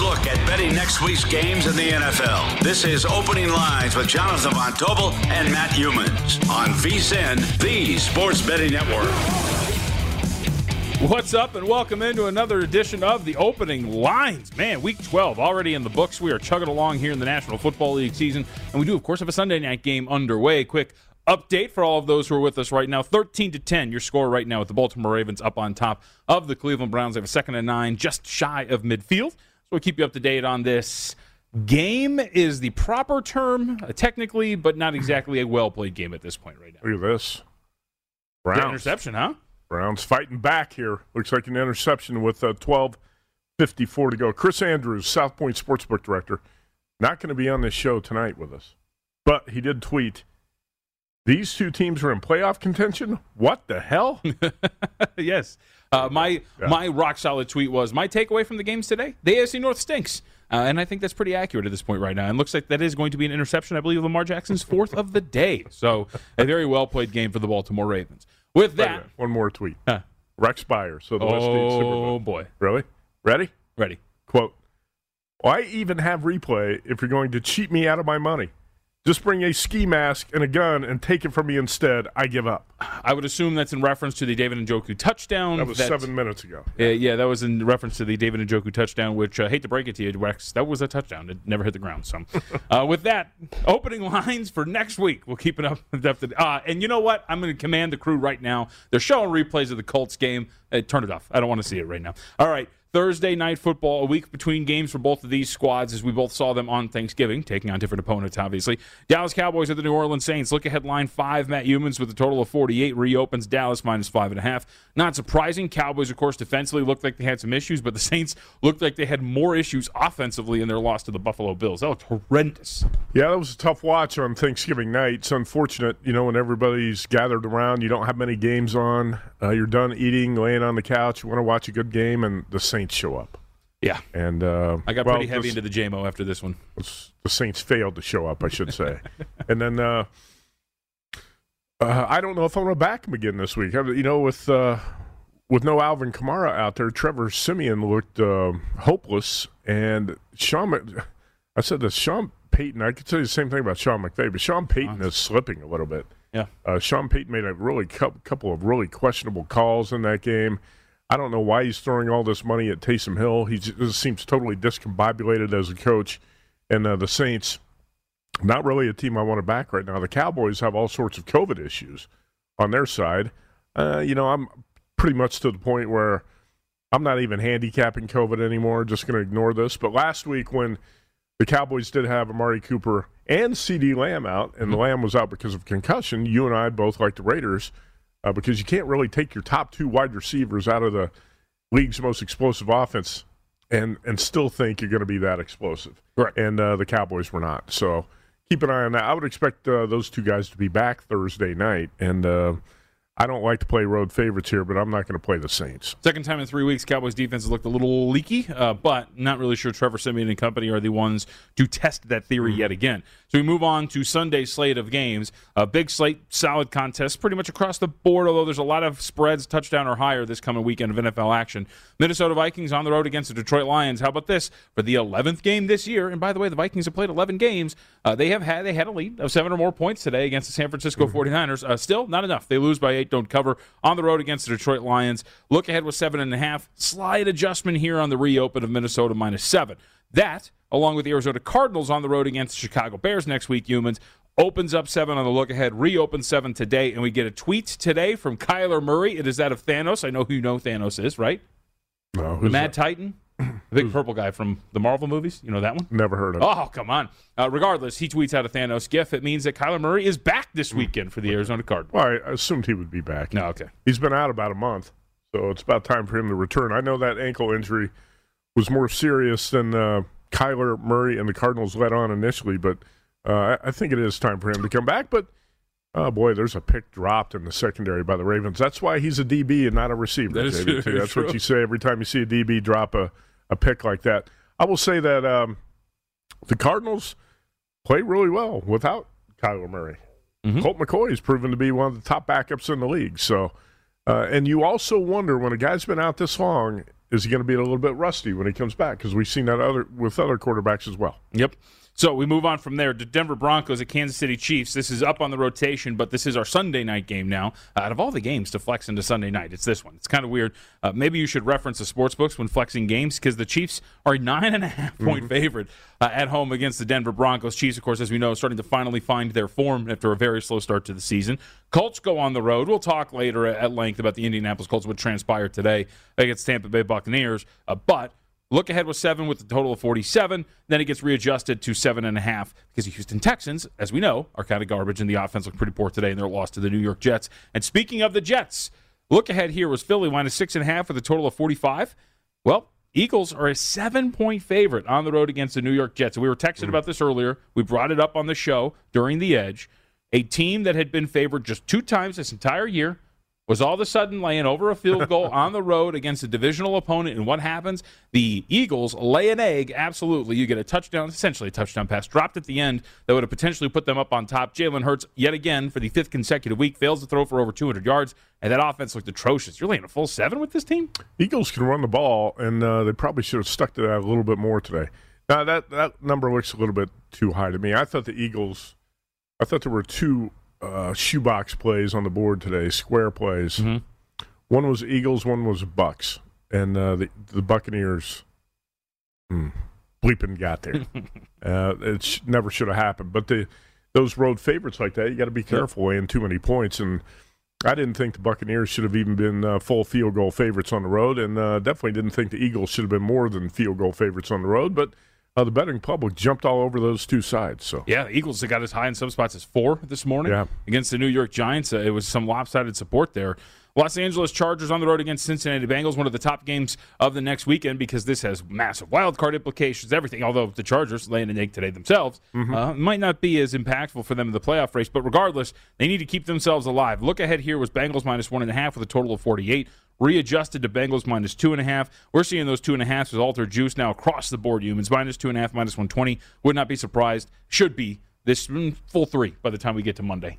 Look at betting next week's games in the NFL. This is Opening Lines with Jonathan Von Tobel and Matt Youmans on VSIN, the Sports Betting Network. What's up, and welcome into another edition of the Opening Lines. Man, week 12 already in the books. We are chugging along here in the National Football League season, and we do, of course, have a Sunday night game underway. Quick update for all of those who are with us right now 13 to 10 your score right now with the baltimore ravens up on top of the cleveland browns they have a second and nine just shy of midfield so we'll keep you up to date on this. Game is the proper term, uh, technically, but not exactly a well played game at this point right now. Look at this. Browns. interception, huh? Browns fighting back here. Looks like an interception with uh, 12.54 to go. Chris Andrews, South Point Sportsbook Director, not going to be on this show tonight with us. But he did tweet these two teams are in playoff contention. What the hell? yes. Uh, my yeah. my rock solid tweet was my takeaway from the games today: the AFC North stinks, uh, and I think that's pretty accurate at this point right now. And looks like that is going to be an interception. I believe Lamar Jackson's fourth of the day. So a very well played game for the Baltimore Ravens. With that, one more tweet: huh. Rex Spire. So the oh, West State Super Bowl. Oh boy, really? Ready? Ready. Quote: Why even have replay if you're going to cheat me out of my money? Just bring a ski mask and a gun and take it from me instead. I give up. I would assume that's in reference to the David and Njoku touchdown. That was that, seven minutes ago. Yeah. Uh, yeah, that was in reference to the David and Njoku touchdown, which I uh, hate to break it to you, Rex, that was a touchdown. It never hit the ground. So, uh, with that, opening lines for next week. We'll keep it up. Uh, and you know what? I'm going to command the crew right now. They're showing replays of the Colts game. Uh, turn it off. I don't want to see it right now. All right. Thursday night football, a week between games for both of these squads, as we both saw them on Thanksgiving, taking on different opponents, obviously. Dallas Cowboys at the New Orleans Saints. Look ahead line five. Matt Youmans with a total of 48 reopens Dallas minus five and a half. Not surprising. Cowboys, of course, defensively looked like they had some issues, but the Saints looked like they had more issues offensively in their loss to the Buffalo Bills. That looked horrendous. Yeah, that was a tough watch on Thanksgiving night. It's unfortunate, you know, when everybody's gathered around, you don't have many games on. Uh, you're done eating, laying on the couch, you want to watch a good game, and the Saints show up. Yeah, and uh, I got well, pretty heavy into the JMO after this one. The Saints failed to show up, I should say, and then uh, uh, I don't know if I'm going to back him again this week. You know, with uh, with no Alvin Kamara out there, Trevor Siemian looked uh, hopeless, and Sean. I said this, Sean Payton. I could say the same thing about Sean McVay, but Sean Payton is slipping a little bit. Yeah, uh, Sean Payton made a really cu- couple of really questionable calls in that game. I don't know why he's throwing all this money at Taysom Hill. He just seems totally discombobulated as a coach. And uh, the Saints, not really a team I want to back right now. The Cowboys have all sorts of COVID issues on their side. Uh, you know, I'm pretty much to the point where I'm not even handicapping COVID anymore. Just going to ignore this. But last week when the Cowboys did have Amari Cooper and CeeDee Lamb out, and the mm-hmm. Lamb was out because of concussion, you and I both like the Raiders uh, because you can't really take your top two wide receivers out of the league's most explosive offense and and still think you're going to be that explosive. Right. And uh, the Cowboys were not. So keep an eye on that. I would expect uh, those two guys to be back Thursday night, and uh, I don't like to play road favorites here, but I'm not going to play the Saints. Second time in three weeks, Cowboys defense has looked a little leaky, uh, but not really sure Trevor Siemian and company are the ones to test that theory mm-hmm. yet again. So we move on to Sunday's slate of games. A big slate, solid contest, pretty much across the board, although there's a lot of spreads, touchdown or higher this coming weekend of NFL action. Minnesota Vikings on the road against the Detroit Lions. How about this? For the 11th game this year, and by the way, the Vikings have played 11 games. Uh, they have had they had a lead of seven or more points today against the San Francisco mm-hmm. 49ers. Uh, still, not enough. They lose by eight, don't cover on the road against the Detroit Lions. Look ahead with seven and a half. Slight adjustment here on the reopen of Minnesota minus seven. That, along with the Arizona Cardinals on the road against the Chicago Bears next week, Youmans, opens up seven on the look ahead, reopens seven today, and we get a tweet today from Kyler Murray. It is that of Thanos. I know who you know Thanos is, right? No, the Mad that? Titan. The big purple guy from the Marvel movies. You know that one? Never heard of it. Oh, come on. Uh, regardless, he tweets out a Thanos gif. It means that Kyler Murray is back this hmm. weekend for the Arizona Cardinals. Well, I assumed he would be back. No, okay. He's been out about a month, so it's about time for him to return. I know that ankle injury was more serious than uh, Kyler Murray and the Cardinals let on initially, but uh, I think it is time for him to come back. But Oh boy, there's a pick dropped in the secondary by the Ravens. That's why he's a DB and not a receiver. That is true. That's true. what you say every time you see a DB drop a, a pick like that. I will say that um, the Cardinals play really well without Kyler Murray. Mm-hmm. Colt McCoy has proven to be one of the top backups in the league. So, uh, and you also wonder when a guy's been out this long, is he going to be a little bit rusty when he comes back? Because we've seen that other with other quarterbacks as well. Yep. So we move on from there to Denver Broncos at Kansas City Chiefs. This is up on the rotation, but this is our Sunday night game now. Uh, out of all the games to flex into Sunday night, it's this one. It's kind of weird. Uh, maybe you should reference the sports books when flexing games because the Chiefs are a nine and a half point mm-hmm. favorite uh, at home against the Denver Broncos. Chiefs, of course, as we know, starting to finally find their form after a very slow start to the season. Colts go on the road. We'll talk later at length about the Indianapolis Colts, what transpired today against Tampa Bay Buccaneers. Uh, but Look ahead with seven with a total of 47. Then it gets readjusted to seven and a half because the Houston Texans, as we know, are kind of garbage and the offense looked pretty poor today in their loss to the New York Jets. And speaking of the Jets, look ahead here was Philly minus six and a half with a total of 45. Well, Eagles are a seven point favorite on the road against the New York Jets. And we were texting mm. about this earlier. We brought it up on the show during the edge. A team that had been favored just two times this entire year was all of a sudden laying over a field goal on the road against a divisional opponent. And what happens? The Eagles lay an egg. Absolutely. You get a touchdown, essentially a touchdown pass dropped at the end that would have potentially put them up on top. Jalen Hurts, yet again, for the fifth consecutive week, fails to throw for over 200 yards. And that offense looked atrocious. You're laying a full seven with this team? Eagles can run the ball, and uh, they probably should have stuck to that a little bit more today. Now, that, that number looks a little bit too high to me. I thought the Eagles, I thought there were two uh, shoebox plays on the board today, square plays. Mm-hmm. One was Eagles, one was Bucks, and uh, the the Buccaneers hmm, bleeping got there. uh, it sh- never should have happened. But the those road favorites like that, you got to be careful yep. weighing too many points. And I didn't think the Buccaneers should have even been uh, full field goal favorites on the road, and uh, definitely didn't think the Eagles should have been more than field goal favorites on the road. But uh, the betting public jumped all over those two sides. So yeah, the Eagles got as high in some spots as four this morning yeah. against the New York Giants. Uh, it was some lopsided support there. Los Angeles Chargers on the road against Cincinnati Bengals, one of the top games of the next weekend because this has massive wild card implications, everything. Although the Chargers laying an egg today themselves mm-hmm. uh, might not be as impactful for them in the playoff race, but regardless, they need to keep themselves alive. Look ahead here was Bengals minus one and a half with a total of 48 readjusted to Bengals minus two and a half. We're seeing those two and a half as altered juice now across the board. Youmans minus two and a half, minus 120. Would not be surprised. Should be this mm, full three by the time we get to Monday.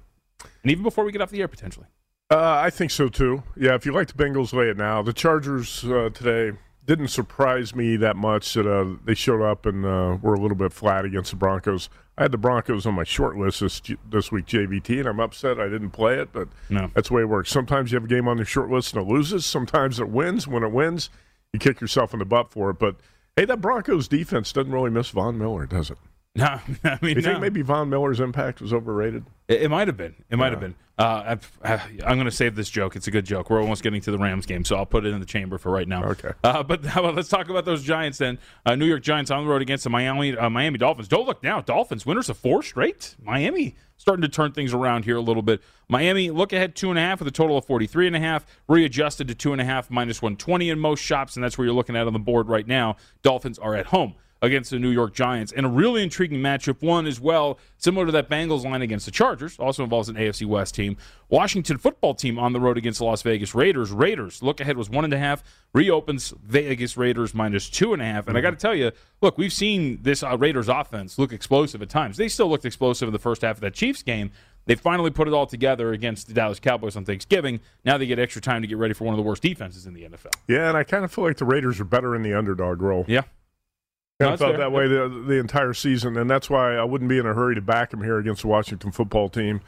And even before we get off the air, potentially. Uh, I think so too. Yeah, if you like the Bengals, lay it now. The Chargers uh, today didn't surprise me that much that uh, they showed up and uh, were a little bit flat against the Broncos. I had the Broncos on my short list this this week, JVT, and I'm upset I didn't play it, but no. that's the way it works. Sometimes you have a game on your short list and it loses. Sometimes it wins. When it wins, you kick yourself in the butt for it. But hey, that Broncos defense doesn't really miss Von Miller, does it? No, I mean, you no. think maybe Von Miller's impact was overrated? It, it might have been. It might have been. Uh, I, am going to save this joke. It's a good joke. We're almost getting to the Rams game, so I'll put it in the chamber for right now. Okay. Uh, but about, let's talk about those Giants then. Uh, New York Giants on the road against the Miami uh, Miami Dolphins. Don't look now. Dolphins winners of four straight. Miami starting to turn things around here a little bit. Miami look ahead two and a half with a total of 43 and a half, readjusted to two and a half minus 120 in most shops, and that's where you're looking at on the board right now. Dolphins are at home against the New York Giants. And a really intriguing matchup, one as well, similar to that Bengals line against the Chargers, also involves an AFC West team. Washington football team on the road against the Las Vegas Raiders. Raiders, look ahead was one and a half, reopens Vegas Raiders minus two and a half. And I got to tell you, look, we've seen this uh, Raiders offense look explosive at times. They still looked explosive in the first half of that Chiefs game. They finally put it all together against the Dallas Cowboys on Thanksgiving. Now they get extra time to get ready for one of the worst defenses in the NFL. Yeah, and I kind of feel like the Raiders are better in the underdog role. Yeah. Kind of felt that way the, the entire season, and that's why I wouldn't be in a hurry to back him here against the Washington football team.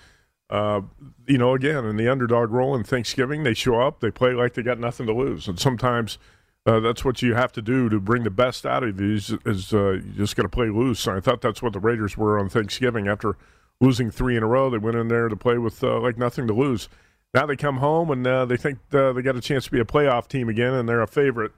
Uh, you know, again, in the underdog role in Thanksgiving, they show up, they play like they got nothing to lose, and sometimes uh, that's what you have to do to bring the best out of these. Is uh, you just got to play loose. And I thought that's what the Raiders were on Thanksgiving after losing three in a row. They went in there to play with uh, like nothing to lose. Now they come home and uh, they think uh, they got a chance to be a playoff team again, and they're a favorite.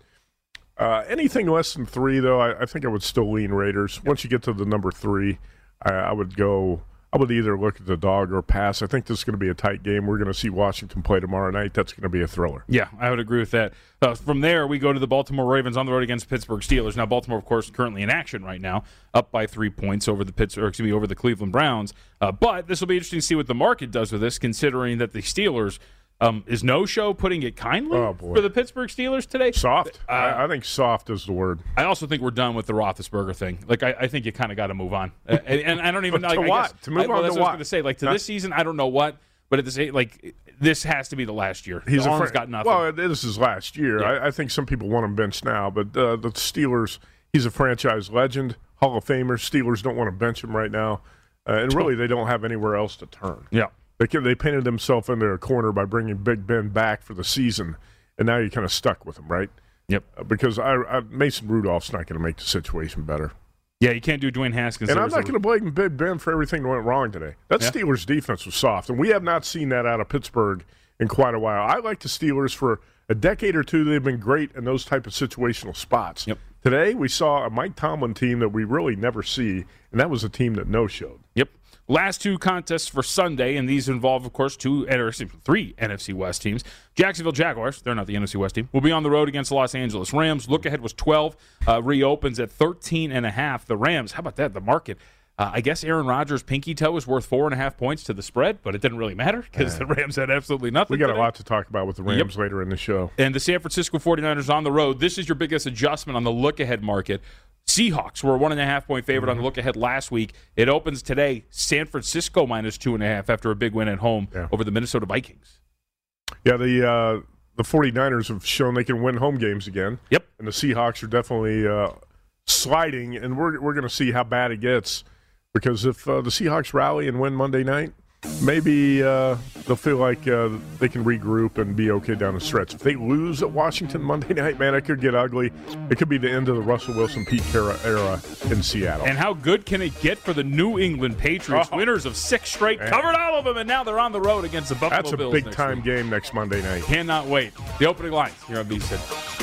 Uh, anything less than three, though, I, I, think I would still lean Raiders. Once you get to the number three, I, I, would go. I would either look at the dog or pass. I think this is going to be a tight game. We're going to see Washington play tomorrow night. That's going to be a thriller. Yeah, I would agree with that. Uh, from there, we go to the Baltimore Ravens on the road against Pittsburgh Steelers. Now, Baltimore, of course, currently in action right now, up by three points over the Pittsburgh, excuse me, over the Cleveland Browns. Uh, but this will be interesting to see what the market does with this, considering that the Steelers um, is no show putting it kindly oh, for the Pittsburgh Steelers today? Soft. Uh, I, I, think soft is the word. I also think we're done with the Roethlisberger thing. Like I, I think you kind of got to move on. and, and, I don't even know. to like, what? Guess, to move I, well, on that's to what? I was going to say. Like to huh? this season, I don't know what. But at the same, like this has to be the last year. He's the arm's got nothing. Well, this is last year. Yeah. I, I, think some people want him benched now, but uh, the Steelers. He's a franchise legend, Hall of Famer. Steelers don't want to bench him right now, uh, and really they don't have anywhere else to turn. Yeah. They they painted themselves into a corner by bringing Big Ben back for the season, and now you're kind of stuck with him, right? Yep. Uh, because I, I, Mason Rudolph's not going to make the situation better. Yeah, you can't do Dwayne Haskins. And I'm not going to blame Big Ben for everything that went wrong today. That yeah. Steelers defense was soft, and we have not seen that out of Pittsburgh in quite a while. I like the Steelers for a decade or two. They've been great in those type of situational spots. Yep. Today we saw a Mike Tomlin team that we really never see, and that was a team that no showed. Last two contests for Sunday, and these involve, of course, two or three NFC West teams. Jacksonville Jaguars, they're not the NFC West team, will be on the road against the Los Angeles Rams. Look ahead was 12, uh, reopens at 13 and a half. The Rams, how about that? The market. Uh, I guess Aaron Rodgers' pinky toe is worth four and a half points to the spread, but it didn't really matter because the Rams had absolutely nothing. We got today. a lot to talk about with the Rams yep. later in the show. And the San Francisco 49ers on the road. This is your biggest adjustment on the look ahead market. Seahawks were a one and a half point favorite mm-hmm. on the look ahead last week. It opens today. San Francisco minus two and a half after a big win at home yeah. over the Minnesota Vikings. Yeah, the uh, the 49ers have shown they can win home games again. Yep. And the Seahawks are definitely uh, sliding, and we're, we're going to see how bad it gets because if uh, the Seahawks rally and win Monday night, maybe uh, they'll feel like uh, they can regroup and be okay down the stretch. If they lose at Washington Monday night, man, it could get ugly. It could be the end of the Russell Wilson Pete Carroll era in Seattle. And how good can it get for the New England Patriots, oh, winners of six straight, man. covered all of them, and now they're on the road against the Buffalo That's a Bills big time week. game next Monday night. Cannot wait. The opening lines here on VSIN.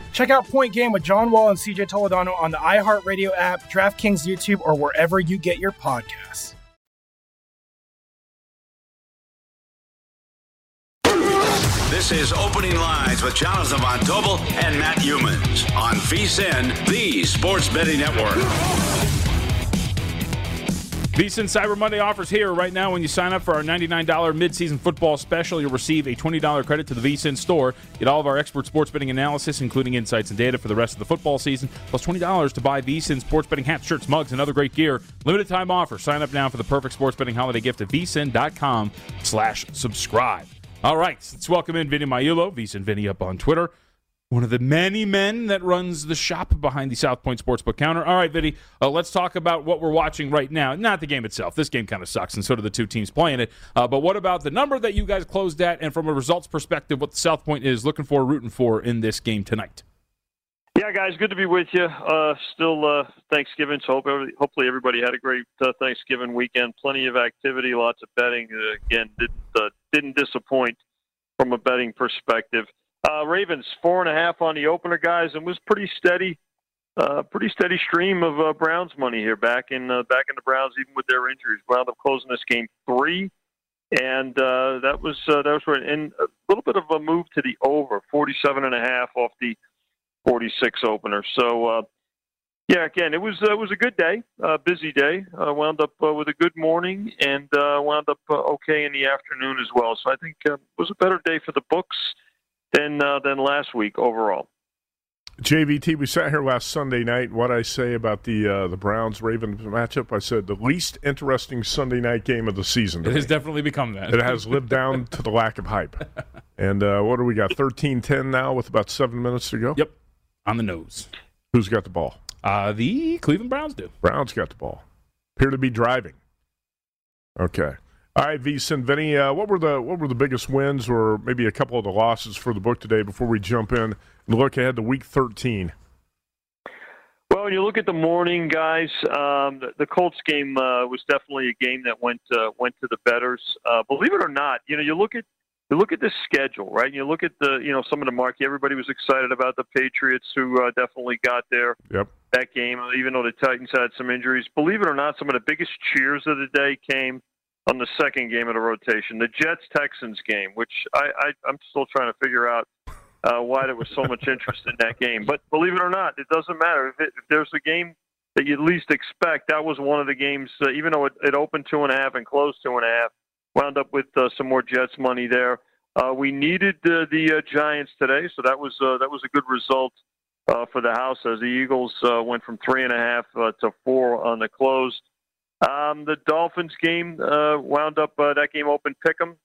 Check out Point Game with John Wall and CJ Toledano on the iHeartRadio app, DraftKings YouTube, or wherever you get your podcasts. This is Opening Lines with Jonathan Von Tobel and Matt Youmans on VSIN, the Sports Betting Network. VSiN Cyber Monday offers here right now. When you sign up for our $99 midseason football special, you'll receive a $20 credit to the VSiN store. Get all of our expert sports betting analysis, including insights and data for the rest of the football season, plus $20 to buy VSiN sports betting hats, shirts, mugs, and other great gear. Limited time offer. Sign up now for the perfect sports betting holiday gift at vsin.com slash subscribe. All right, let's welcome in Vinny Magliulo, VSiN Vinny up on Twitter one of the many men that runs the shop behind the South Point Sportsbook counter. All right, Vinny, uh, let's talk about what we're watching right now. Not the game itself. This game kind of sucks, and so do the two teams playing it. Uh, but what about the number that you guys closed at, and from a results perspective, what the South Point is looking for, rooting for in this game tonight? Yeah, guys, good to be with you. Uh, still uh, Thanksgiving, so hope every, hopefully everybody had a great uh, Thanksgiving weekend. Plenty of activity, lots of betting. Uh, again, didn't uh, didn't disappoint from a betting perspective. Uh, Ravens four and a half on the opener, guys, and was pretty steady. Uh, pretty steady stream of uh, Browns money here back in uh, back in the Browns, even with their injuries. Wound up closing this game three, and uh, that was uh, that was right. And a little bit of a move to the over, forty-seven and a half off the 46 opener. So, uh, yeah, again, it was uh, it was a good day, uh, busy day. Uh, wound up uh, with a good morning and uh, wound up uh, okay in the afternoon as well. So I think uh, it was a better day for the books than uh, than last week overall. JVT, we sat here last Sunday night. What I say about the uh, the Browns Ravens matchup, I said the least interesting Sunday night game of the season. to It has definitely become that. It has lived down to the lack of hype. And uh, what do we got? 13 10 now with about seven minutes to go? Yep, on the nose. Who's got the ball? Uh, the Cleveland Browns do. Browns got the ball. Appear to be driving. Okay. All right, Vincent, Vinny, uh, what were the what were the biggest wins or maybe a couple of the losses for the book today before we jump in and look ahead to week 13? Well, when you look at the morning, guys, um, the, the Colts game uh, was definitely a game that went uh, went to the betters. Uh, believe it or not, you know, you look at you look at the schedule, right? And you look at the you know some of the marquee. Everybody was excited about the Patriots, who uh, definitely got there Yep. that game, even though the Titans had some injuries. Believe it or not, some of the biggest cheers of the day came on the second game of the rotation, the Jets Texans game, which I, I I'm still trying to figure out uh, why there was so much interest in that game. But believe it or not, it doesn't matter if, it, if there's a game that you least expect. That was one of the games, uh, even though it, it opened two and a half and closed two and a half. Wound up with uh, some more Jets money there. Uh, we needed the uh, Giants today, so that was uh, that was a good result for the house as the Eagles went from three and a half to four on the close. Um, the Dolphins game uh, wound up uh, that game open pick'em,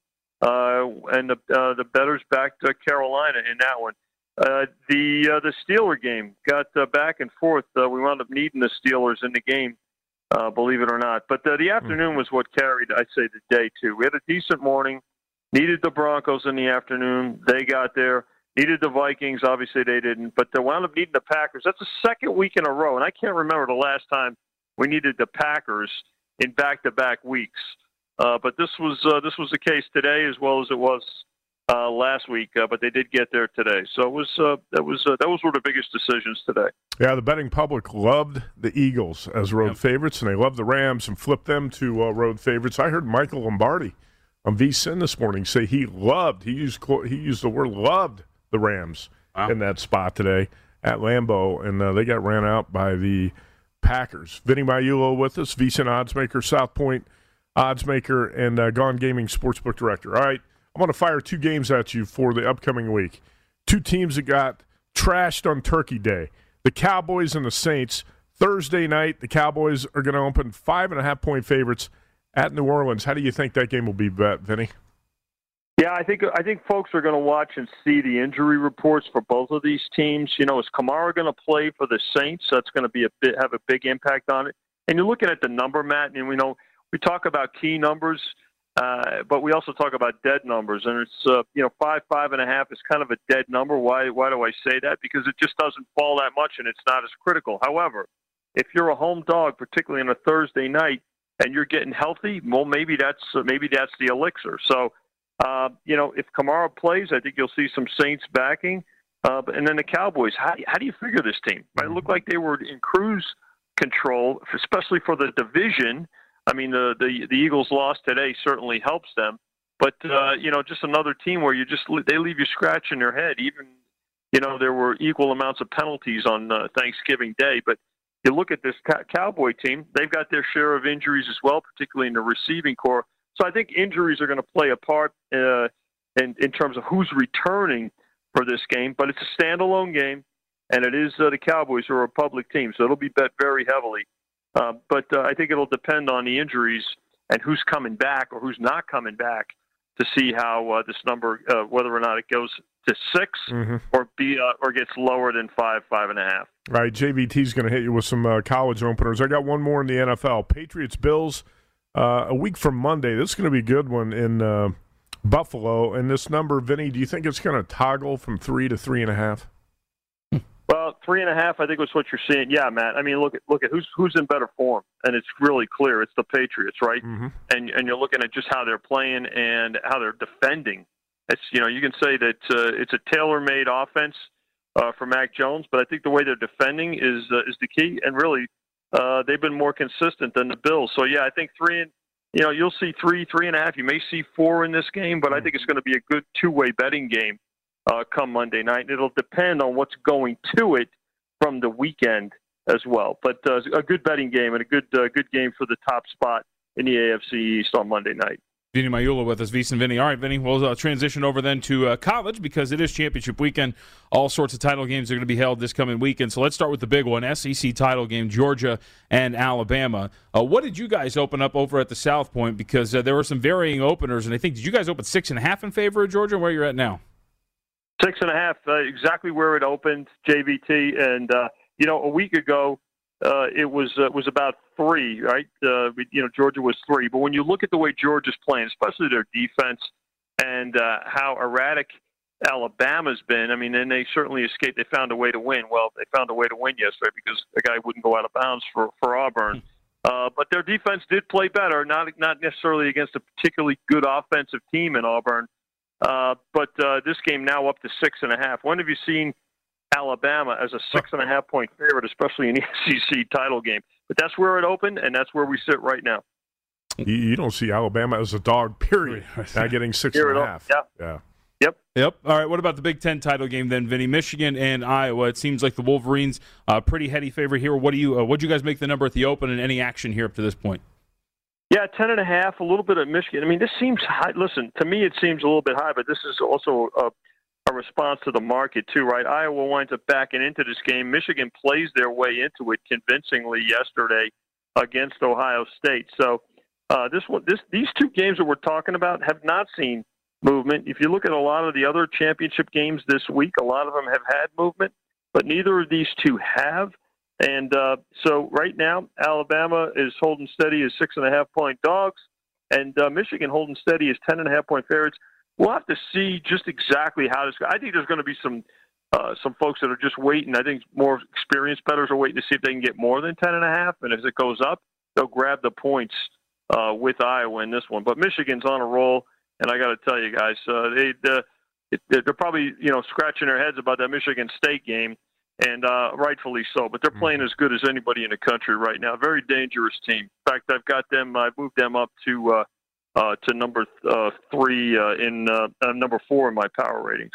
uh, and the uh, the betters backed uh, Carolina in that one. Uh, the uh, the Steeler game got uh, back and forth. Uh, we wound up needing the Steelers in the game, uh, believe it or not. But uh, the afternoon was what carried, I'd say, the day too. We had a decent morning. Needed the Broncos in the afternoon. They got there. needed the Vikings. Obviously, they didn't, but they wound up needing the Packers. That's the second week in a row, and I can't remember the last time we needed the Packers in back-to-back weeks. Uh, but this was uh, this was the case today as well as it was uh, last week. Uh, but they did get there today, so it was uh, that was uh, that was one of the biggest decisions today. Yeah, the betting public loved the Eagles as road yep. favorites, and they loved the Rams and flipped them to road favorites. I heard Michael Lombardi on VSIN this morning say he loved he used he used the word loved the Rams wow. in that spot today at Lambeau, and they got ran out by the Packers. Vinny Magliulo with us, VSIN oddsmaker, South Point oddsmaker, and uh, Gaughan Gaming Sportsbook Director. All right, I'm going to fire two games at you for the upcoming week. Two teams that got trashed on Turkey Day the Cowboys and the Saints. Thursday night, the Cowboys are going to open five and a half point favorites at New Orleans. How do you think that game will be bet, Vinny? Yeah, I think I think folks are going to watch and see the injury reports for both of these teams. You know, is Kamara going to play for the Saints? That's going to be a bit have a big impact on it. And you're looking at the number, Matt, and we know we talk about key numbers, uh, but we also talk about dead numbers, and it's uh, you know five five and a half is kind of a dead number. Why why do I say that? Because it just doesn't fall that much, and it's not as critical. However, if you're a home dog, particularly on a Thursday night, and you're getting healthy, well, maybe that's uh, maybe that's the elixir. So, uh, you know, if Kamara plays, I think you'll see some Saints backing. Uh, and then the Cowboys, how, how do you figure this team? It looked like they were in cruise control, especially for the division. I mean, the the, the Eagles' loss today certainly helps them, but uh, you know, just another team where you just they leave you scratching their head. Even you know there were equal amounts of penalties on uh, Thanksgiving Day, but you look at this Cowboy team; they've got their share of injuries as well, particularly in the receiving core. So I think injuries are going to play a part uh, in in terms of who's returning for this game. But it's a standalone game, and it is uh, the Cowboys who are a public team, so it'll be bet very heavily uh, but uh, I think it'll depend on the injuries and who's coming back or who's not coming back to see how uh, this number, uh, whether or not it goes to 6 mm-hmm. or be uh, or gets lower than five, five and a half. All right, JVT's going to hit you with some college openers. I got one more in the NFL: Patriots Bills. A week from Monday. This is going to be a good one in Buffalo. And this number, Vinny, do you think it's going to toggle from three to three and a half? Well, three and a half, I think was what you're seeing. Yeah, Matt. I mean, look at look at who's who's in better form, and it's really clear. It's the Patriots, right? Mm-hmm. And and you're looking at just how they're playing and how they're defending. It's you know you can say that uh, it's a tailor-made offense uh, for Mac Jones, but I think the way they're defending is uh, is the key. And really, uh, they've been more consistent than the Bills. So yeah, I think three and you know you'll see three, three and a half. You may see four in this game, but I think it's going to be a good two-way betting game uh, come Monday night. And it'll depend on what's going to it from the weekend as well. But uh, a good betting game and a good uh, good game for the top spot in the AFC East on Monday night. Vinny Magliulo with us, VSIN Vinny. All right, Vinny, we'll uh, transition over then to uh, college because it is championship weekend. All sorts of title games are going to be held this coming weekend. So let's start with the big one SEC title game, Georgia and Alabama. Uh, what did you guys open up over at the South Point? Because uh, there were some varying openers, and I think, did you guys open six and a half in favor of Georgia? Where you're at now? Six and a half, uh, exactly where it opened, JVT. And, uh, you know, a week ago, uh, it was uh, was about three, right? Uh, you know, Georgia was three. But when you look at the way Georgia's playing, especially their defense and uh, how erratic Alabama's been, I mean, and they certainly escaped. They found a way to win. Well, they found a way to win yesterday because the guy wouldn't go out of bounds for for Auburn. Uh, but their defense did play better, not not necessarily against a particularly good offensive team in Auburn. Uh, but uh, this game now up to six and a half. When have you seen Alabama as a six and a half point favorite, especially in the SEC title game? But that's where it opened, and that's where we sit right now. You, you don't see Alabama as a dog, period. Not getting six and a half. Yeah. Yeah. Yep. Yep. All right. What about the Big Ten title game then, Vinny? Michigan and Iowa. It seems like the Wolverines uh, pretty heady favorite here. What do you? Uh, what do you guys make the number at the open and any action here up to this point? Yeah, ten and a half. A little bit of Michigan. I mean, this seems high. Listen, to me, it seems a little bit high, but this is also a, a response to the market too, right? Iowa winds up backing into this game. Michigan plays their way into it convincingly yesterday against Ohio State. So uh, this one, this these two games that we're talking about have not seen movement. If you look at a lot of the other championship games this week, a lot of them have had movement, but neither of these two have. And uh, so right now, Alabama is holding steady as six and a half point dogs, and uh, Michigan holding steady as ten and a half point favorites. We'll have to see just exactly how this. I think there's going to be some uh, some folks that are just waiting. I think more experienced bettors are waiting to see if they can get more than ten and a half, and as it goes up, they'll grab the points uh, with Iowa in this one. But Michigan's on a roll, and I got to tell you guys, uh, they the, they're probably you know scratching their heads about that Michigan State game, and uh, rightfully so. But they're Mm-hmm. playing as good as anybody in the country right now. Very dangerous team. In fact, I've got them. I moved them up to uh, uh, to number uh, three uh, in uh, uh, number four in my power ratings.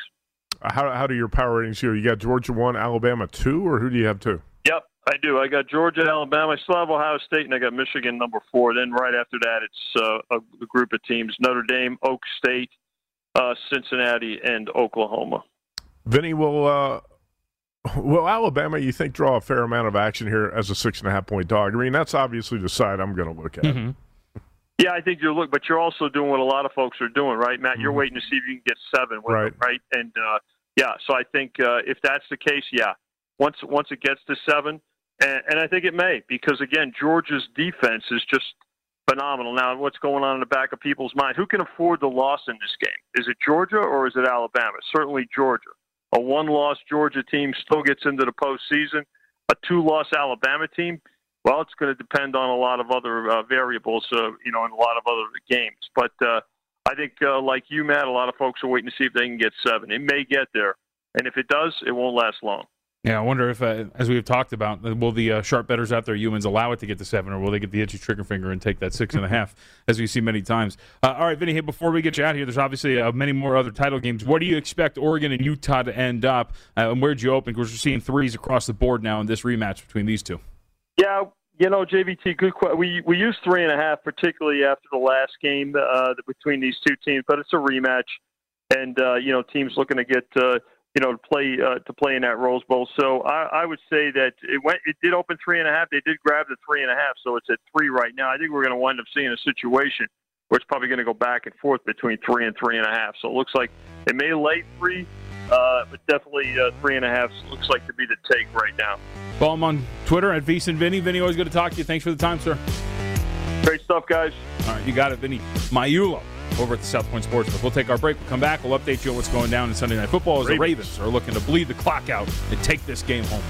How how do your power ratings go? You got Georgia one, Alabama two, or who do you have two? Yep, I do. I got Georgia, Alabama. I still have Ohio State, and I got Michigan number four. Then right after that, it's uh, a, a group of teams: Notre Dame, Okie State, uh, Cincinnati, and Oklahoma. Vinny will. Uh, will Alabama, you think, draw a fair amount of action here as a six and a half point dog? I mean, that's obviously the side I'm going to look at. Mm-hmm. Yeah, I think you're look, but you're also doing what a lot of folks are doing, right, Matt? You're waiting to see if you can get seven, with Right. them, right? And uh, yeah, so I think uh, if that's the case, yeah, once once it gets to seven, and, and I think it may because again, Georgia's defense is just phenomenal. Now, what's going on in the back of people's mind? Who can afford the loss in this game? Is it Georgia or is it Alabama? Certainly Georgia. A one-loss Georgia team still gets into the postseason. A two-loss Alabama team, well, it's going to depend on a lot of other uh, variables, uh, you know, in a lot of other games. But uh, I think, uh, like you, Matt, a lot of folks are waiting to see if they can get seven. It may get there, and if it does, it won't last long. Yeah, I wonder if, uh, as we've talked about, uh, will the uh, sharp betters out there, Youmans, allow it to get to seven, or will they get the itchy trigger finger and take that six and a half, as we see many times? Uh, all right, Vinny, hey, before we get you out here, there's obviously uh, many more other title games. Where do you expect Oregon and Utah to end up, uh, and where'd you open? Because we're seeing threes across the board now in this rematch between these two. Yeah, you know, JVT, good question. We we used three and a half, particularly after the last game uh, between these two teams, but it's a rematch, and uh, you know, teams looking to get uh, you know to play uh, to play in that Rose Bowl. So I, I would say that it went. It did open three and a half. They did grab the three and a half, so it's at three right now. I think we're going to wind up seeing a situation where it's probably going to go back and forth between three and three and a half. So it looks like it may lay three, uh, but definitely uh, three and a half looks like to be the take right now. Follow him on Twitter at Vinny. Vinny, always good to talk to you. Thanks for the time, sir. Great stuff, guys. All right, you got it, Vinny. Magliulo over at the South Point Sportsbook. We'll take our break. We'll come back. We'll update you on what's going down in Sunday Night Football as the Ravens are looking to bleed the clock out and take this game home.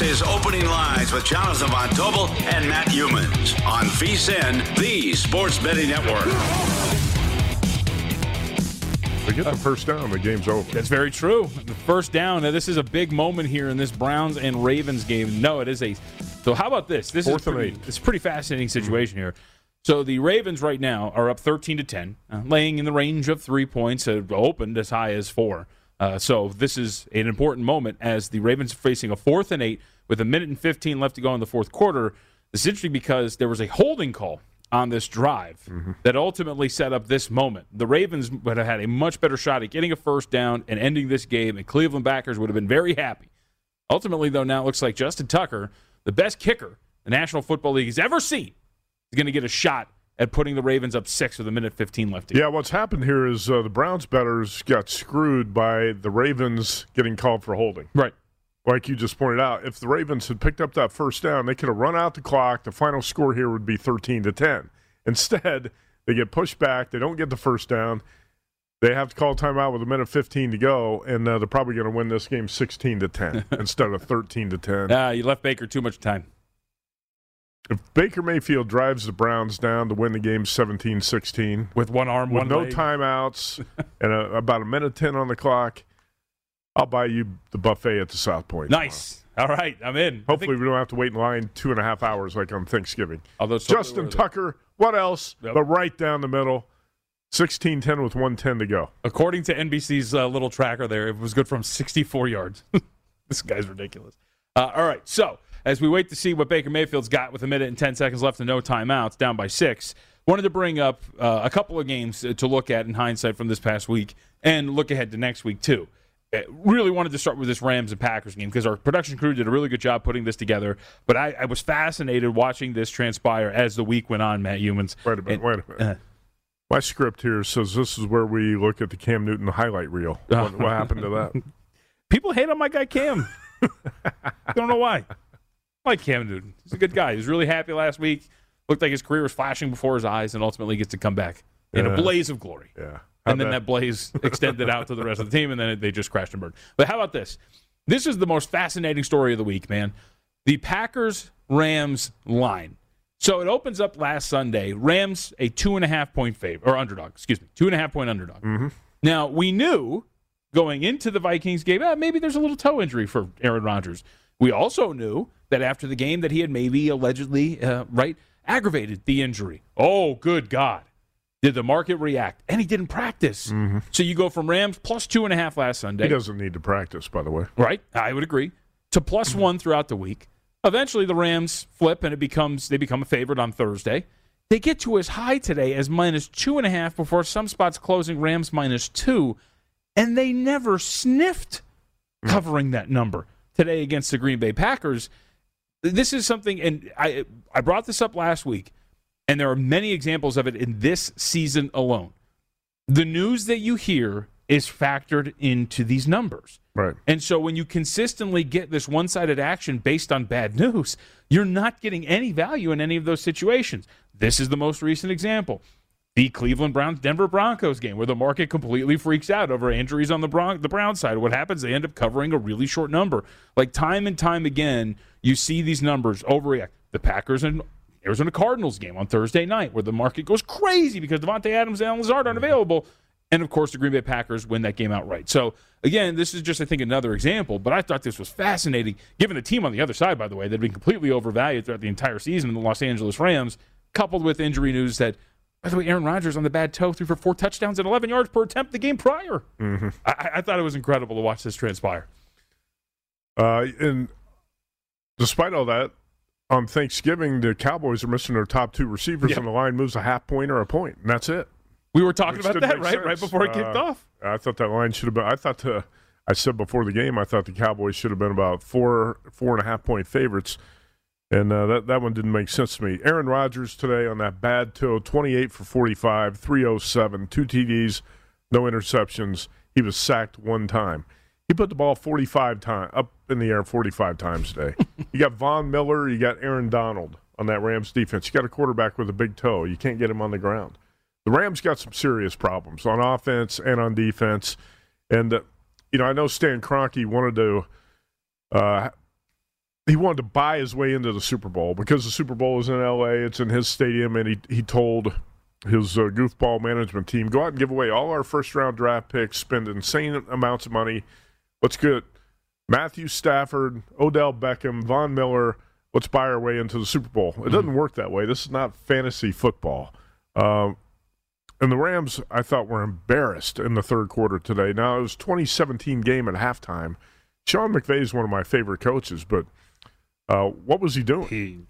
This is Opening Lines with Jonathan Von Tobel and Matt Youmans on VSIN, the Sports Betting Network. They get the first down, the game's over. That's very true. The first down. Now, this is a big moment here in this Browns and Ravens game. No, it is a. So how about this? This Fourth is and pretty, eight. It's a pretty fascinating situation here. So the Ravens right now are up 13 to 10, uh, laying in the range of three points. Uh, opened as high as four. Uh, so this is an important moment as the Ravens are facing a fourth and eight with a minute and 15 left to go in the fourth quarter. This is interesting because there was a holding call on this drive that ultimately set up this moment. The Ravens would have had a much better shot at getting a first down and ending this game, and Cleveland backers would have been very happy. Ultimately, though, now it looks like Justin Tucker, the best kicker the National Football League has ever seen, is going to get a shot at putting the Ravens up six with a minute 15 left to. Yeah, what's happened here is uh, the Browns betters got screwed by the Ravens getting called for holding. Right. Like you just pointed out, if the Ravens had picked up that first down, they could have run out the clock. The final score here would be 13 to 10. Instead, they get pushed back. They don't get the first down. They have to call timeout with a minute 15 to go, and uh, they're probably going to win this game 16 to 10 instead of 13 to 10. Ah, you left Baker too much time. If Baker Mayfield drives the Browns down to win the game 17 16 with one arm, with one no leg. timeouts, and a, about a minute 10 on the clock, I'll buy you the buffet at the South Point. Nice. All right, I'm in. Hopefully, we don't have to wait in line two and a half hours like on Thanksgiving. Although Justin. Tucker, what else? Yep. But right down the middle, 16 10 with 110 to go. According to NBC's uh, little tracker there, it was good from 64 yards. this guy's ridiculous. Uh, all right, so as we wait to see what Baker Mayfield's got with a minute and 10 seconds left and no timeouts, down by six, wanted to bring up uh, a couple of games to look at in hindsight from this past week and look ahead to next week, too. Uh, Really wanted to start with this Rams and Packers game because our production crew did a really good job putting this together. But I, I was fascinated watching this transpire as the week went on, Matt Youmans. Wait a minute, And- wait a minute. uh, My script here says this is where we look at the Cam Newton highlight reel. What, what happened to that? People hate on my guy Cam. Don't know why. I like Cam Newton. He's a good guy. He was really happy last week. Looked like his career was flashing before his eyes, and ultimately gets to come back in Yeah. a blaze of glory. Yeah. And then that blaze extended out to the rest of the team, and then they just crashed and burned. But how about this? This is the most fascinating story of the week, man. The Packers Rams line. So it opens up last Sunday. Rams a two and a half point favor or underdog. Excuse me, two and a half point underdog. Now we knew going into the Vikings game, ah, maybe there's a little toe injury for Aaron Rodgers. We also knew that after the game that he had maybe allegedly uh, right aggravated the injury. Oh, good God! Did the market react? And he didn't practice. So you go from Rams plus two and a half last Sunday. He doesn't need to practice, by the way. Right? I would agree. To plus one throughout the week. Eventually the Rams flip and it becomes they become a favorite on Thursday. They get to as high today as minus two and a half before some spots closing Rams minus two, and they never sniffed covering that number today against the Green Bay Packers. This is something, and I I brought this up last week, and there are many examples of it in this season alone. The news that you hear is factored into these numbers. Right. And so when you consistently get this one sided action based on bad news, you're not getting any value in any of those situations. This is the most recent example. The Cleveland Browns Denver Broncos game where the market completely freaks out over injuries on the Bron- the Brown side. What happens? They end up covering a really short number. Like time and time again, you see these numbers overreact. The Packers and Arizona Cardinals game on Thursday night where the market goes crazy because Davante Adams and Allen Lazard aren't mm-hmm. available. And of course, the Green Bay Packers win that game outright. So, again, this is just, I think, another example, but I thought this was fascinating, given the team on the other side, by the way, that had been completely overvalued throughout the entire season in the Los Angeles Rams, coupled with injury news that, by the way, Aaron Rodgers on the bad toe threw for four touchdowns and 11 yards per attempt the game prior. Mm-hmm. I, I thought it was incredible to watch this transpire. Uh, and despite all that, on Thanksgiving, the Cowboys are missing their top two receivers, Yep. and the line moves a half point or a point, and that's it. We were talking Which about that, right? Right before it kicked Uh, off. I thought that line should have been. I thought the. I said before the game, I thought the Cowboys should have been about four, four and a half point favorites, and uh, that that one didn't make sense to me. Aaron Rodgers today on that bad toe, twenty eight for 45, 307, two TDs, no interceptions. He was sacked one time. He put the ball forty five times up in the air forty five times today. you got Von Miller, you got Aaron Donald on that Rams defense. You got a quarterback with a big toe. You can't get him on the ground. The Rams got some serious problems on offense and on defense. And, uh, you know, I know Stan Kroenke wanted to, uh, he wanted to buy his way into the Super Bowl because the Super Bowl is in L.A., it's in his stadium, and he, he told his uh, goofball management team, go out and give away all our first round draft picks, spend insane amounts of money. Let's get Matthew Stafford, Odell Beckham, Von Miller. Let's buy our way into the Super Bowl. It doesn't work that way. This is not fantasy football. Um, and the Rams, I thought, were embarrassed in the third quarter today. Now, it was 2017 game at halftime. Sean McVay is one of my favorite coaches, but uh, what was he doing?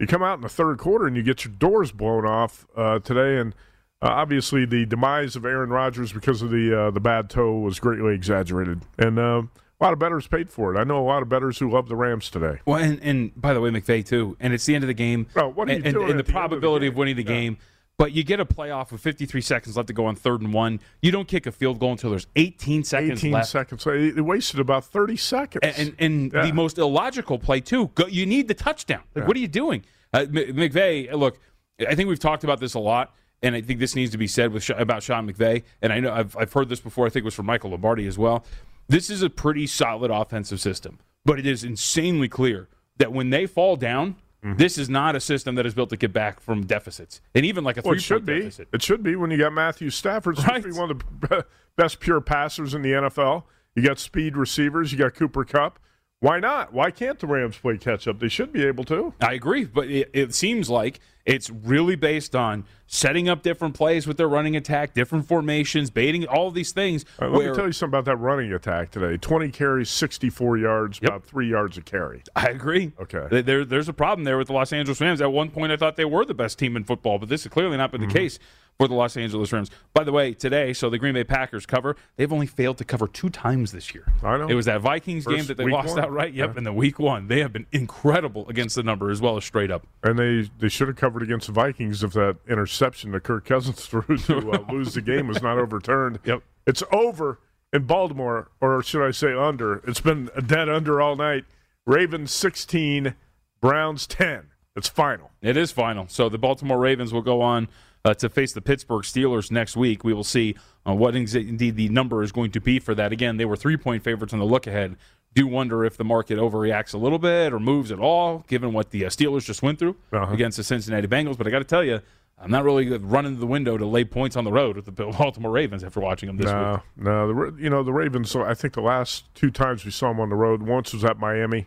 you come out in the third quarter and you get your doors blown off uh, today, and uh, obviously the demise of Aaron Rodgers because of the uh, the bad toe was greatly exaggerated, and uh, a lot of bettors paid for it. I know a lot of bettors who love the Rams today. Well, and, and by the way, McVay too. And it's the end of the game. Bro, what are you and, and- doing and at the the end of the probability of, winning the Yeah. game. But you get a playoff with 53 seconds left to go on third and one. You don't kick a field goal until there's 18 seconds 18 left. seconds. So it wasted about 30 seconds. And and, and Yeah. the most illogical play too. Go, you need the touchdown. Like, what are you doing, uh, McVay? Look, I think we've talked about this a lot, and I think this needs to be said with about Sean McVay. And I know I've I've heard this before. I think it was from Michael Lombardi as well. This is a pretty solid offensive system, but it is insanely clear that when they fall down. Mm-hmm. This is not a system that is built to get back from deficits, and even like a Well, three it should be. deficit. It should be when you got Matthew Stafford, to be one of the best pure passers in the NFL. You got speed receivers. You got Cooper Kupp. Why not? Why can't the Rams play catch up? They should be able to. I agree, but it, it seems like it's really based on setting up different plays with their running attack, different formations, baiting, all these things. Right, let where me tell you something about that running attack today. 20 carries, 64 yards, about three yards a carry. I agree. Okay. There- There, there's a problem there with the Los Angeles Rams. At one point, I thought they were the best team in football, but this has clearly not been Mm-hmm. the case for the Los Angeles Rams. By the way, today, so the Green Bay Packers cover. They've only failed to cover two times this year. I know. It was that Vikings game that they lost one. outright. Yep, Yeah. and the week one, they have been incredible against the number as well as straight up. And they, they should have covered against the Vikings if that interception that Kirk Cousins threw to uh, lose the game was not overturned. Yep. It's over in Baltimore, or should I say under? It's been a dead under all night. Ravens 16, Browns 10. It's final. It is final. So the Baltimore Ravens will go on uh, to face the Pittsburgh Steelers next week. We will see uh, what indeed the number is going to be for that. Again, they were three point favorites on the look ahead. Do wonder if the market overreacts a little bit or moves at all, given what the uh, Steelers just went through Uh-huh. against the Cincinnati Bengals. But I got to tell you, I'm not really running to the window to lay points on the road with the Baltimore Ravens after watching them this no, week. no. The you know the Ravens. I think the last two times we saw them on the road, once was at Miami,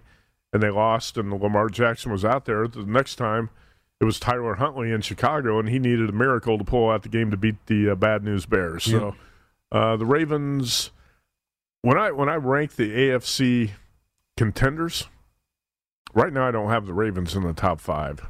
and they lost, and Lamar Jackson was out there. The next time, it was Tyler Huntley in Chicago, and he needed a miracle to pull out the game to beat the uh, Bad News Bears. So uh, the Ravens, when I when I rank the AFC contenders, right now I don't have the Ravens in the top five.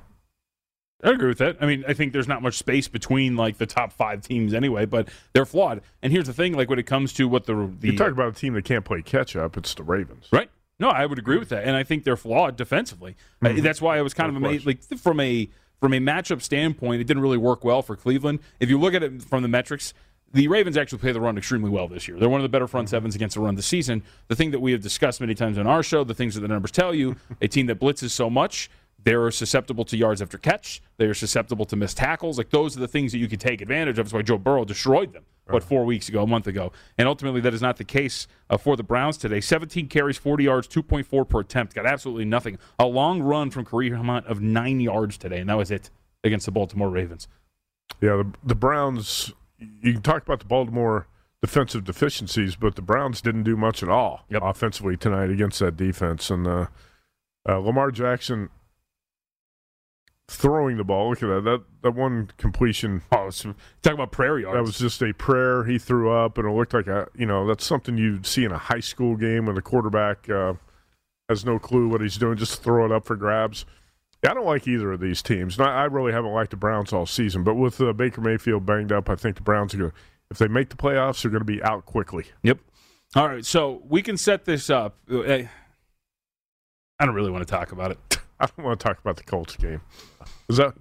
I agree with that. I mean, I think there's not much space between like the top five teams anyway, but they're flawed. And here's the thing: like when it comes to what the the You talk about a team that can't play catch up, it's the Ravens. Right. No, I would agree with that, and I think they're flawed defensively. Mhm. That's why I was kind of Of amazed. Like from a from a matchup standpoint, it didn't really work well for Cleveland. If you look at it from the metrics, the Ravens actually play the run extremely well this year. They're one of the better front sevens against the run this season. The thing that we have discussed many times on our show, the things that the numbers tell you, a team that blitzes so much. They're susceptible to yards after catch. They are susceptible to missed tackles. Like those are the things that you can take advantage of. That's why Joe Burrow destroyed them. What four weeks ago, a month ago, and ultimately that is not the case uh, for the Browns today. 17 carries, 40 yards, 2.4 per attempt. Got absolutely nothing. A long run from Kareem Hunt of nine yards today, and that was it against the Baltimore Ravens. Yeah, the, the Browns. You can talk about the Baltimore defensive deficiencies, but the Browns didn't do much at all offensively tonight against that defense. And uh, uh, Lamar Jackson throwing the ball. Look at that. That that one completion. Oh, so, talk about prayer yards. That was just a prayer he threw up, and it looked like a you know that's something you'd see in a high school game when the quarterback uh, has no clue what he's doing, just throw it up for grabs. Yeah, I don't like either of these teams. And I, I really haven't liked the Browns all season, but with uh, Baker Mayfield banged up, I think the Browns are going. to If they make the playoffs, they're going to be out quickly. Yep. All right, so we can set this up. Uh, I don't really want to talk about it. I don't want to talk about the Colts game. Is that?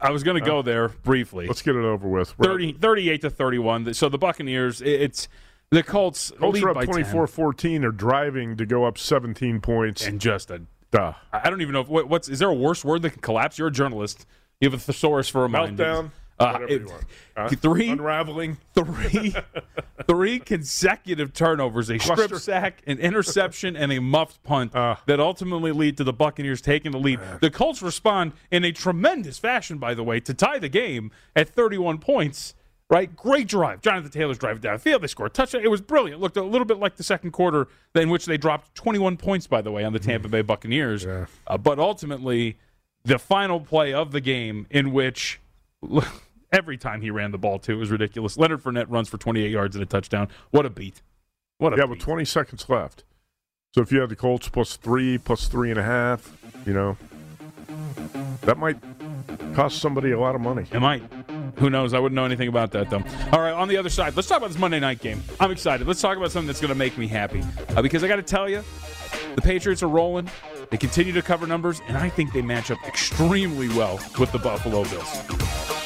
I was going to go there briefly. Let's get it over with. We're- 30, 38 to 31. So the Buccaneers, it- it's the Colts, Colts lead are up by 10. 24-14. They're driving to go up 17 points. And just a Duh. I don't even know if, what, what's is there a worse word that can collapse? You're a journalist. You have a thesaurus for a mind. Meltdown. Uh, it- you want. Huh? three unraveling. three three consecutive turnovers, a strip sack, an interception, and a muffed punt that ultimately lead to the Buccaneers taking the lead. The Colts respond in a tremendous fashion, by the way, to tie the game at 31 points. Right, great drive. Jonathan Taylor's drive downfield. They scored a touchdown. It was brilliant. It looked a little bit like the second quarter, in which they dropped 21 points, by the way, on the Tampa Bay Buccaneers. Uh, but ultimately, the final play of the game, in which every time he ran the ball too, it was ridiculous. Leonard Fournette runs for 28 yards and a touchdown. What a beat! What a yeah, with 20 seconds left. So if you have the Colts plus three, plus three and a half, you know, that might cost somebody a lot of money. It might. Who knows? I wouldn't know anything about that, though. All right, on the other side, let's talk about this Monday night game. I'm excited. Let's talk about something that's going to make me happy. Uh, because I got to tell you, the Patriots are rolling. They continue to cover numbers, and I think they match up extremely well with the Buffalo Bills.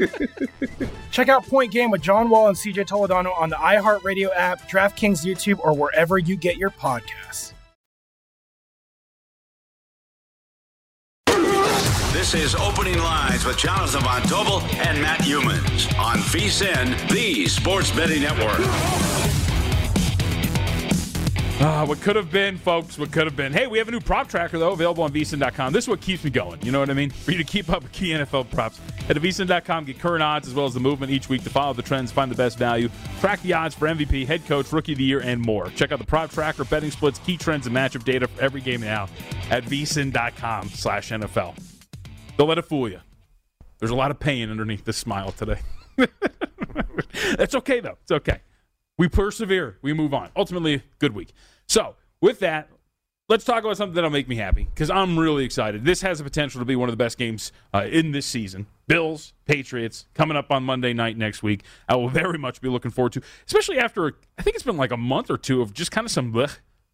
Check out Point Game with John Wall and CJ Toledano on the iHeartRadio app, DraftKings YouTube, or wherever you get your podcasts. This is Opening Lines with Jonathan Von Tobel and Matt Youmans on VSIN, the Sports Betting Network. Ah, what could have been, folks, what could have been. Hey, we have a new prop tracker, though, available on vsin.com. This is what keeps me going. You know what I mean? For you to keep up with key NFL props. Head to vsin.com, get current odds as well as the movement each week to follow the trends, find the best value, track the odds for MVP, head coach, rookie of the year, and more. Check out the prop tracker, betting splits, key trends, and matchup data for every game now at vsin.com slash NFL. Don't let it fool you. There's a lot of pain underneath this smile today. That's okay, though. It's okay. We persevere. We move on. Ultimately, good week. So, with that, let's talk about something that'll make me happy because I'm really excited. This has the potential to be one of the best games uh, in this season. Bills, Patriots, coming up on Monday night next week. I will very much be looking forward to, especially after I think it's been like a month or two of just kind of some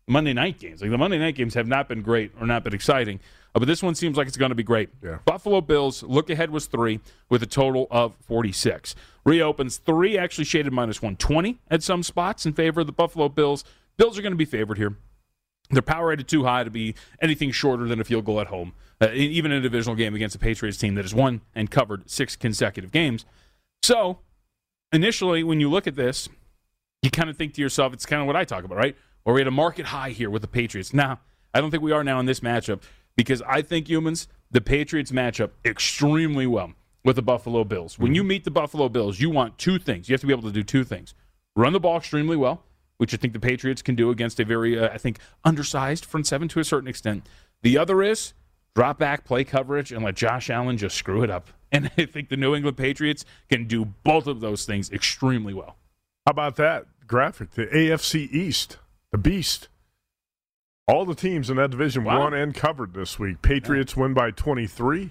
Monday night games. Like the Monday night games have not been great or not been exciting, uh, but this one seems like it's going to be great. Yeah. Buffalo Bills look ahead was three with a total of 46. Reopens three, actually shaded minus 120 at some spots in favor of the Buffalo Bills. Bills are going to be favored here. They're power rated too high to be anything shorter than a field goal at home, uh, even in a divisional game against a Patriots team that has won and covered six consecutive games. So, initially, when you look at this, you kind of think to yourself, it's kind of what I talk about, right? Or we had a market high here with the Patriots. Now, I don't think we are now in this matchup because I think Youmans, the Patriots match up extremely well with the Buffalo Bills. When you meet the Buffalo Bills, you want two things. You have to be able to do two things run the ball extremely well, which I think the Patriots can do against a very, uh, I think, undersized front seven to a certain extent. The other is drop back, play coverage, and let Josh Allen just screw it up. And I think the New England Patriots can do both of those things extremely well. How about that graphic? The AFC East, the Beast. All the teams in that division Wow. won and covered this week. Patriots win by 23.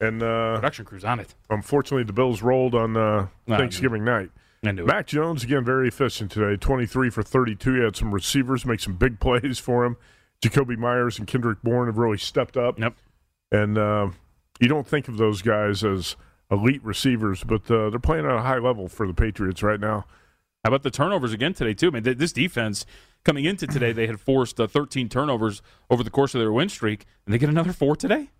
And uh, Production crew's on it. unfortunately, the Bills rolled on uh, No, Thanksgiving night. Mac Jones, again, very efficient today. 23 for 32. He had some receivers make some big plays for him. Jakobi Meyers and Kendrick Bourne have really stepped up. Yep. And uh, you don't think of those guys as elite receivers, but uh, they're playing at a high level for the Patriots right now. How about the turnovers again today, too? I mean, th- this defense coming into today, they had forced uh, 13 turnovers over the course of their win streak, and they get another four today.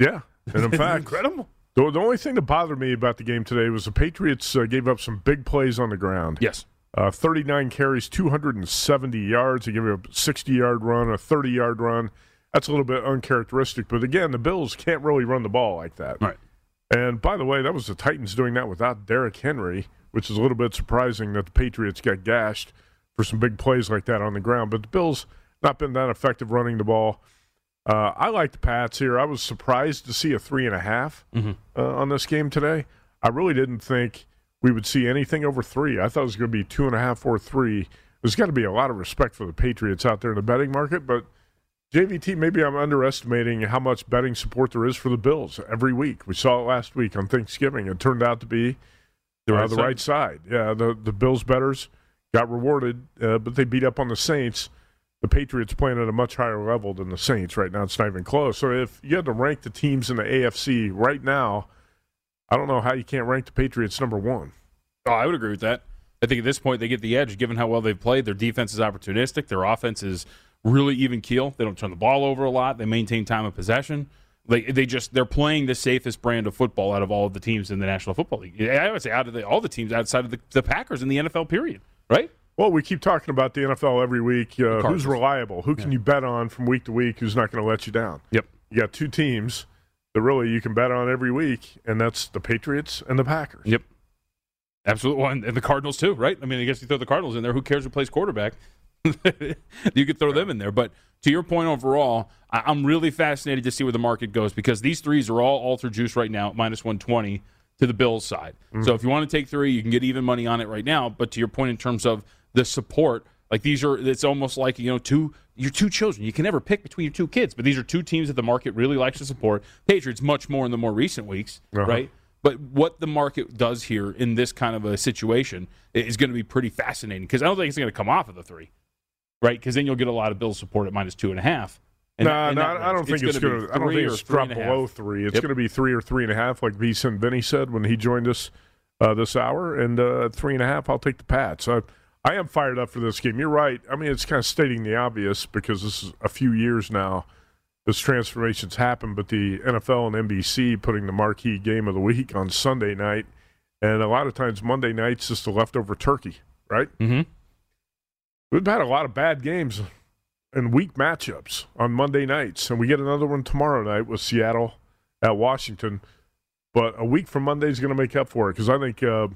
Yeah. And in fact, incredible. The, the only thing that bothered me about the game today was the Patriots uh, gave up some big plays on the ground. Yes. Uh, 39 carries, 270 yards. They gave up a 60 yard run, a 30 yard run. That's a little bit uncharacteristic. But again, the Bills can't really run the ball like that. Right. And by the way, that was the Titans doing that without Derrick Henry, which is a little bit surprising that the Patriots got gashed for some big plays like that on the ground. But the Bills not been that effective running the ball. Uh, I like the Pats here. I was surprised to see a three and a half, Mhm. uh, on this game today. I really didn't think we would see anything over three. I thought it was going to be two and a half or three. There's got to be a lot of respect for the Patriots out there in the betting market, but JVT, maybe I'm underestimating how much betting support there is for the Bills every week. We saw it last week on Thanksgiving. It turned out to be The uh, right the side. right side. Yeah, the the Bills betters got rewarded, uh, but they beat up on the Saints. The Patriots playing at a much higher level than the Saints right now. It's not even close. So if you had to rank the teams in the AFC right now, I don't know how you can't rank the Patriots number one. Oh, I would agree with that. I think at this point they get the edge given how well they've played. Their defense is opportunistic. Their offense is really even keel. They don't turn the ball over a lot. They maintain time of possession. Like they just they're playing the safest brand of football out of all of the teams in the National Football League. I would say out of the, all the teams outside of the, the Packers in the NFL. Period. Right. Well, we keep talking about the NFL every week. Uh, who's reliable? Who can yeah. you bet on from week to week? Who's not going to let you down? Yep. You got two teams that really you can bet on every week, and that's the Patriots and the Packers. Yep. Absolutely. Well, and the Cardinals too, right? I mean, I guess you throw the Cardinals in there. Who cares who plays quarterback? you could throw them in there. But to your point overall, I- am really fascinated to see where the market goes because these threes are all alter juice right now, minus 120 to the Bills side. Mm-hmm. So if you want to take three, you can get even money on it right now. But to your point in terms of the support, like these are, it's almost like you know two your two children. You can never pick between your two kids, but these are two teams that the market really likes to support. Patriots much more in the more recent weeks, uh-huh. right? But what the market does here in this kind of a situation is going to be pretty fascinating because I don't think it's going to come off of the three right? Because then you'll get a lot of bill support at minus two and a half. And, no, no, I don't think it's going to. I don't think it's drop below three. It's yep. going to be three or three and a half, like VSiN Vinny said when he joined us uh, this hour. And uh, three and a half, I'll take the Pats. I, I am fired up for this game. You're right. I mean, it's kind of stating the obvious because this is a few years now. This transformation's happened, but the NFL and NBC putting the marquee game of the week on Sunday night, and a lot of times Monday night's just a leftover turkey, right? Mm-hmm. We've had a lot of bad games and weak matchups on Monday nights, and we get another one tomorrow night with Seattle at Washington. But a week from Monday is going to make up for it because I think uh,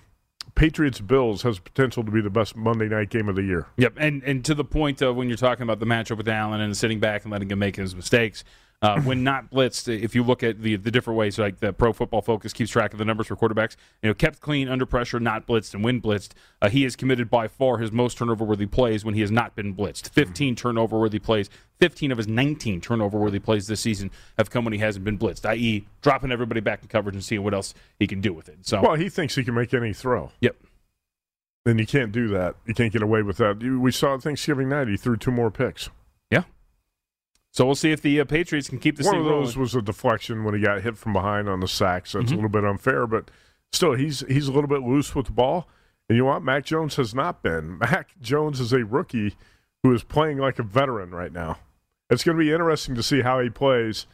Patriots Bills has potential to be the best Monday night game of the year. Yep, and and to the point of when you're talking about the matchup with Allen and sitting back and letting him make his mistakes, uh, when not blitzed, if you look at the the different ways, like the Pro Football Focus keeps track of the numbers for quarterbacks, you know, kept clean under pressure, not blitzed, and when blitzed, uh, he has committed by far his most turnover worthy plays when he has not been blitzed. 15 turnover worthy plays. 15 of his 19 turnover worthy plays this season have come when he hasn't been blitzed, i.e., dropping everybody back in coverage and seeing what else he can do with it. So, well, he thinks he can make any throw. Yep. And you can't do that. You can't get away with that. We saw Thanksgiving night. He threw two more picks. So we'll see if the uh, Patriots can keep the One of those rolling. was a deflection when he got hit from behind on the sack, so it's mm-hmm. a little bit unfair. But still, he's he's a little bit loose with the ball. And you know what? Mac Jones has not been. Mac Jones is a rookie who is playing like a veteran right now. It's going to be interesting to see how he plays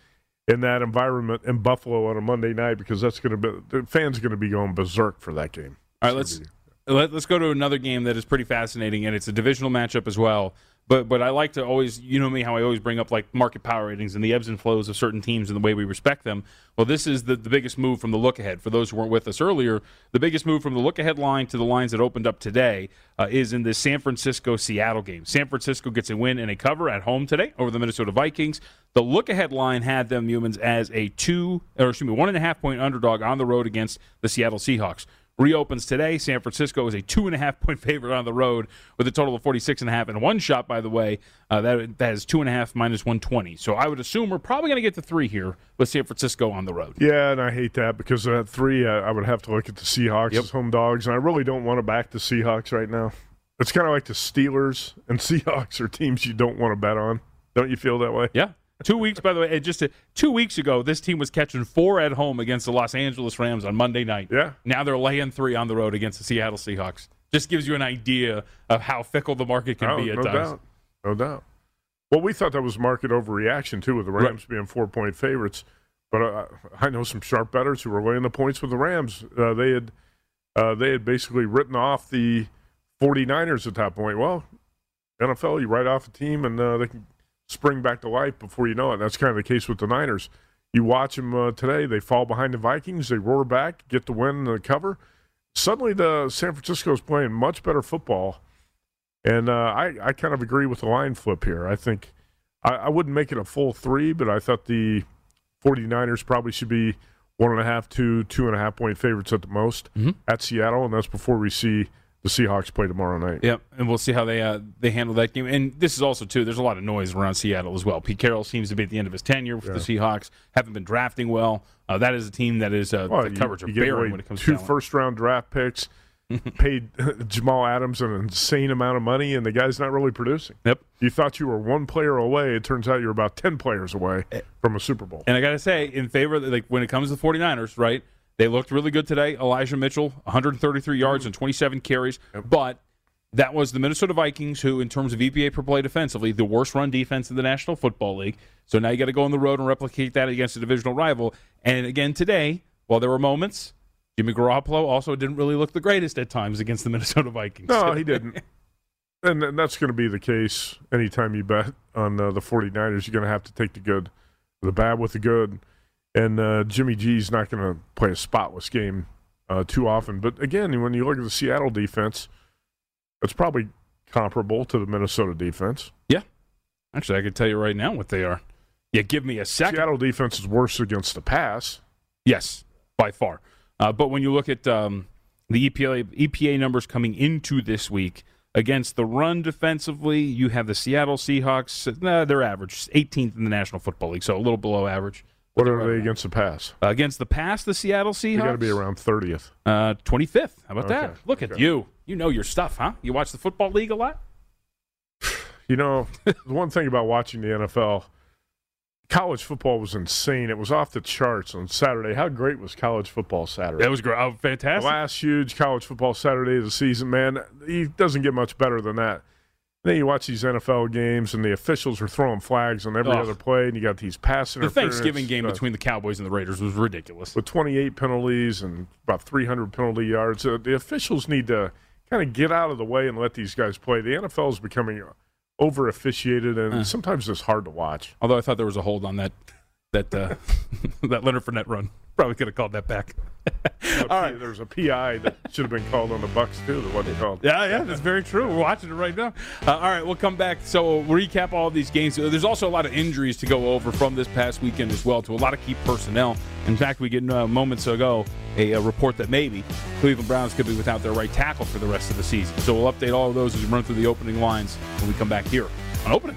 in that environment in Buffalo on a Monday night because that's going to be the fans are going to be going berserk for that game. All right, let's be, let, us let us go to another game that is pretty fascinating, and it's a divisional matchup as well. But but I like to always, you know me, how I always bring up like market power ratings and the ebbs and flows of certain teams and the way we respect them. Well, this is the, the biggest move from the look ahead. For those who weren't with us earlier, the biggest move from the look ahead line to the lines that opened up today uh, is in the San Francisco Seattle game. San Francisco gets a win and a cover at home today over the Minnesota Vikings. The look ahead line had them Youmans as a two or excuse me one and a half point underdog on the road against the Seattle Seahawks reopens today. San Francisco is a two and a half point favorite on the road with a total of 46 and a half and one shot, by the way. Uh, that, that has two and a half minus 120. So I would assume we're probably going to get to three here with San Francisco on the road. Yeah, and I hate that because at three, I would have to look at the Seahawks yep. as home dogs, and I really don't want to back the Seahawks right now. It's kind of like the Steelers and Seahawks are teams you don't want to bet on. Don't you feel that way? Yeah. Two weeks, by the way, just a, two weeks ago, this team was catching four at home against the Los Angeles Rams on Monday night. Yeah. Now they're laying three on the road against the Seattle Seahawks. Just gives you an idea of how fickle the market can oh, be at no times. Doubt. No doubt. Well, we thought that was market overreaction too, with the Rams right. being four point favorites. But uh, I know some sharp bettors who were laying the points with the Rams. Uh, they had uh, they had basically written off the 49ers at that point. Well, NFL, you write off a team and uh, they can spring back to life before you know it. That's kind of the case with the Niners. You watch them uh, today; they fall behind the Vikings, they roar back, get the win and the cover. Suddenly, the San Francisco is playing much better football, and uh, I I kind of agree with the line flip here. I think I, I wouldn't make it a full three, but I thought the 49ers probably should be one and a half, two, two and a half point favorites at the most mm-hmm. at Seattle, and that's before we see the Seahawks play tomorrow night. Yep, and we'll see how they uh, they handle that game. And this is also too. There's a lot of noise around Seattle as well. Pete Carroll seems to be at the end of his tenure with yeah. the Seahawks. Haven't been drafting well. Uh, that is a team that is uh, well, the coverage you, you of barren when it comes two to first round draft picks. paid Jamal Adams an insane amount of money, and the guy's not really producing. Yep. You thought you were one player away. It turns out you're about 10 players away Eh. from a Super Bowl. And I got to say, in favor, of, like when it comes to the 49ers, right? They looked really good today. Elijah Mitchell, 133 yards and 27 carries. But that was the Minnesota Vikings, who, in terms of EPA per play defensively, the worst run defense in the National Football League. So now you got to go on the road and replicate that against a divisional rival. And again, today, while there were moments, Jimmy Garoppolo also didn't really look the greatest at times against the Minnesota Vikings. No, he didn't. and th- that's going to be the case anytime you bet on uh, the 49ers. You're going to have to take the good, the bad with the good. And uh, Jimmy G's not going to play a spotless game uh, too often. But again, when you look at the Seattle defense, it's probably comparable to the Minnesota defense. Yeah. Actually, I can tell you right now what they are. Yeah, give me a second. Seattle defense is worse against the pass. Yes, by far. Uh, but when you look at um, the EPA EPA numbers coming into this week against the run defensively, you have the Seattle Seahawks. Nah, they're average, 18th in the National Football League, so a little below average. What are they against the pass? Uh, against the pass, the Seattle Seahawks. They got to be around 30th. Uh, 25th. How about that? Okay, Look at okay. you. You know your stuff, huh? You watch the Football League a lot? You know, the one thing about watching the NFL, college football was insane. It was off the charts on Saturday. How great was college football Saturday? That was great. Oh, The fantastic. last huge college football Saturday of the season, man. He doesn't get much better than that. Then you watch these NFL games, and the officials are throwing flags on every Ugh. other play, and you got these passing. The Thanksgiving game between the Cowboys and the Raiders was ridiculous. with 28 penalties and about 300 penalty yards. Uh, the officials need to kind of get out of the way and let these guys play. The NFL is becoming over officiated, and Uh. sometimes it's hard to watch. Although I thought there was a hold on that that uh, that Leonard Fournette run. Probably could have called that back. All right, there's a PI that should have been called on the Bucks too. That wasn't called. Yeah, yeah, that's very true. We're watching it right now. Uh, all right, we'll come back. So we'll recap all these games. Uh, There's also a lot of injuries to go over from this past weekend as well to a lot of key personnel. In fact, we get uh, moments ago a, a report that maybe Cleveland Browns could be without their right tackle for the rest of the season. So we'll update all of those as we run through the opening lines when we come back here on opening.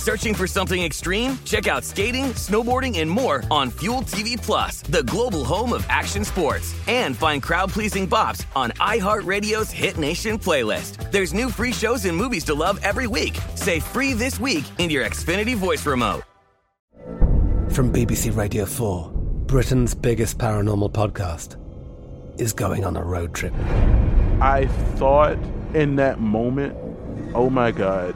Searching for something extreme? Check out skating, snowboarding, and more on Fuel TV Plus, the global home of action sports. And find crowd-pleasing bops on iHeartRadio's Hit Nation playlist. There's new free shows and movies to love every week. Say free this week in your Xfinity voice remote. From BBC Radio 4, Britain's biggest paranormal podcast is going on a road trip. I thought in that moment, oh my God,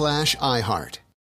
slash iHeart.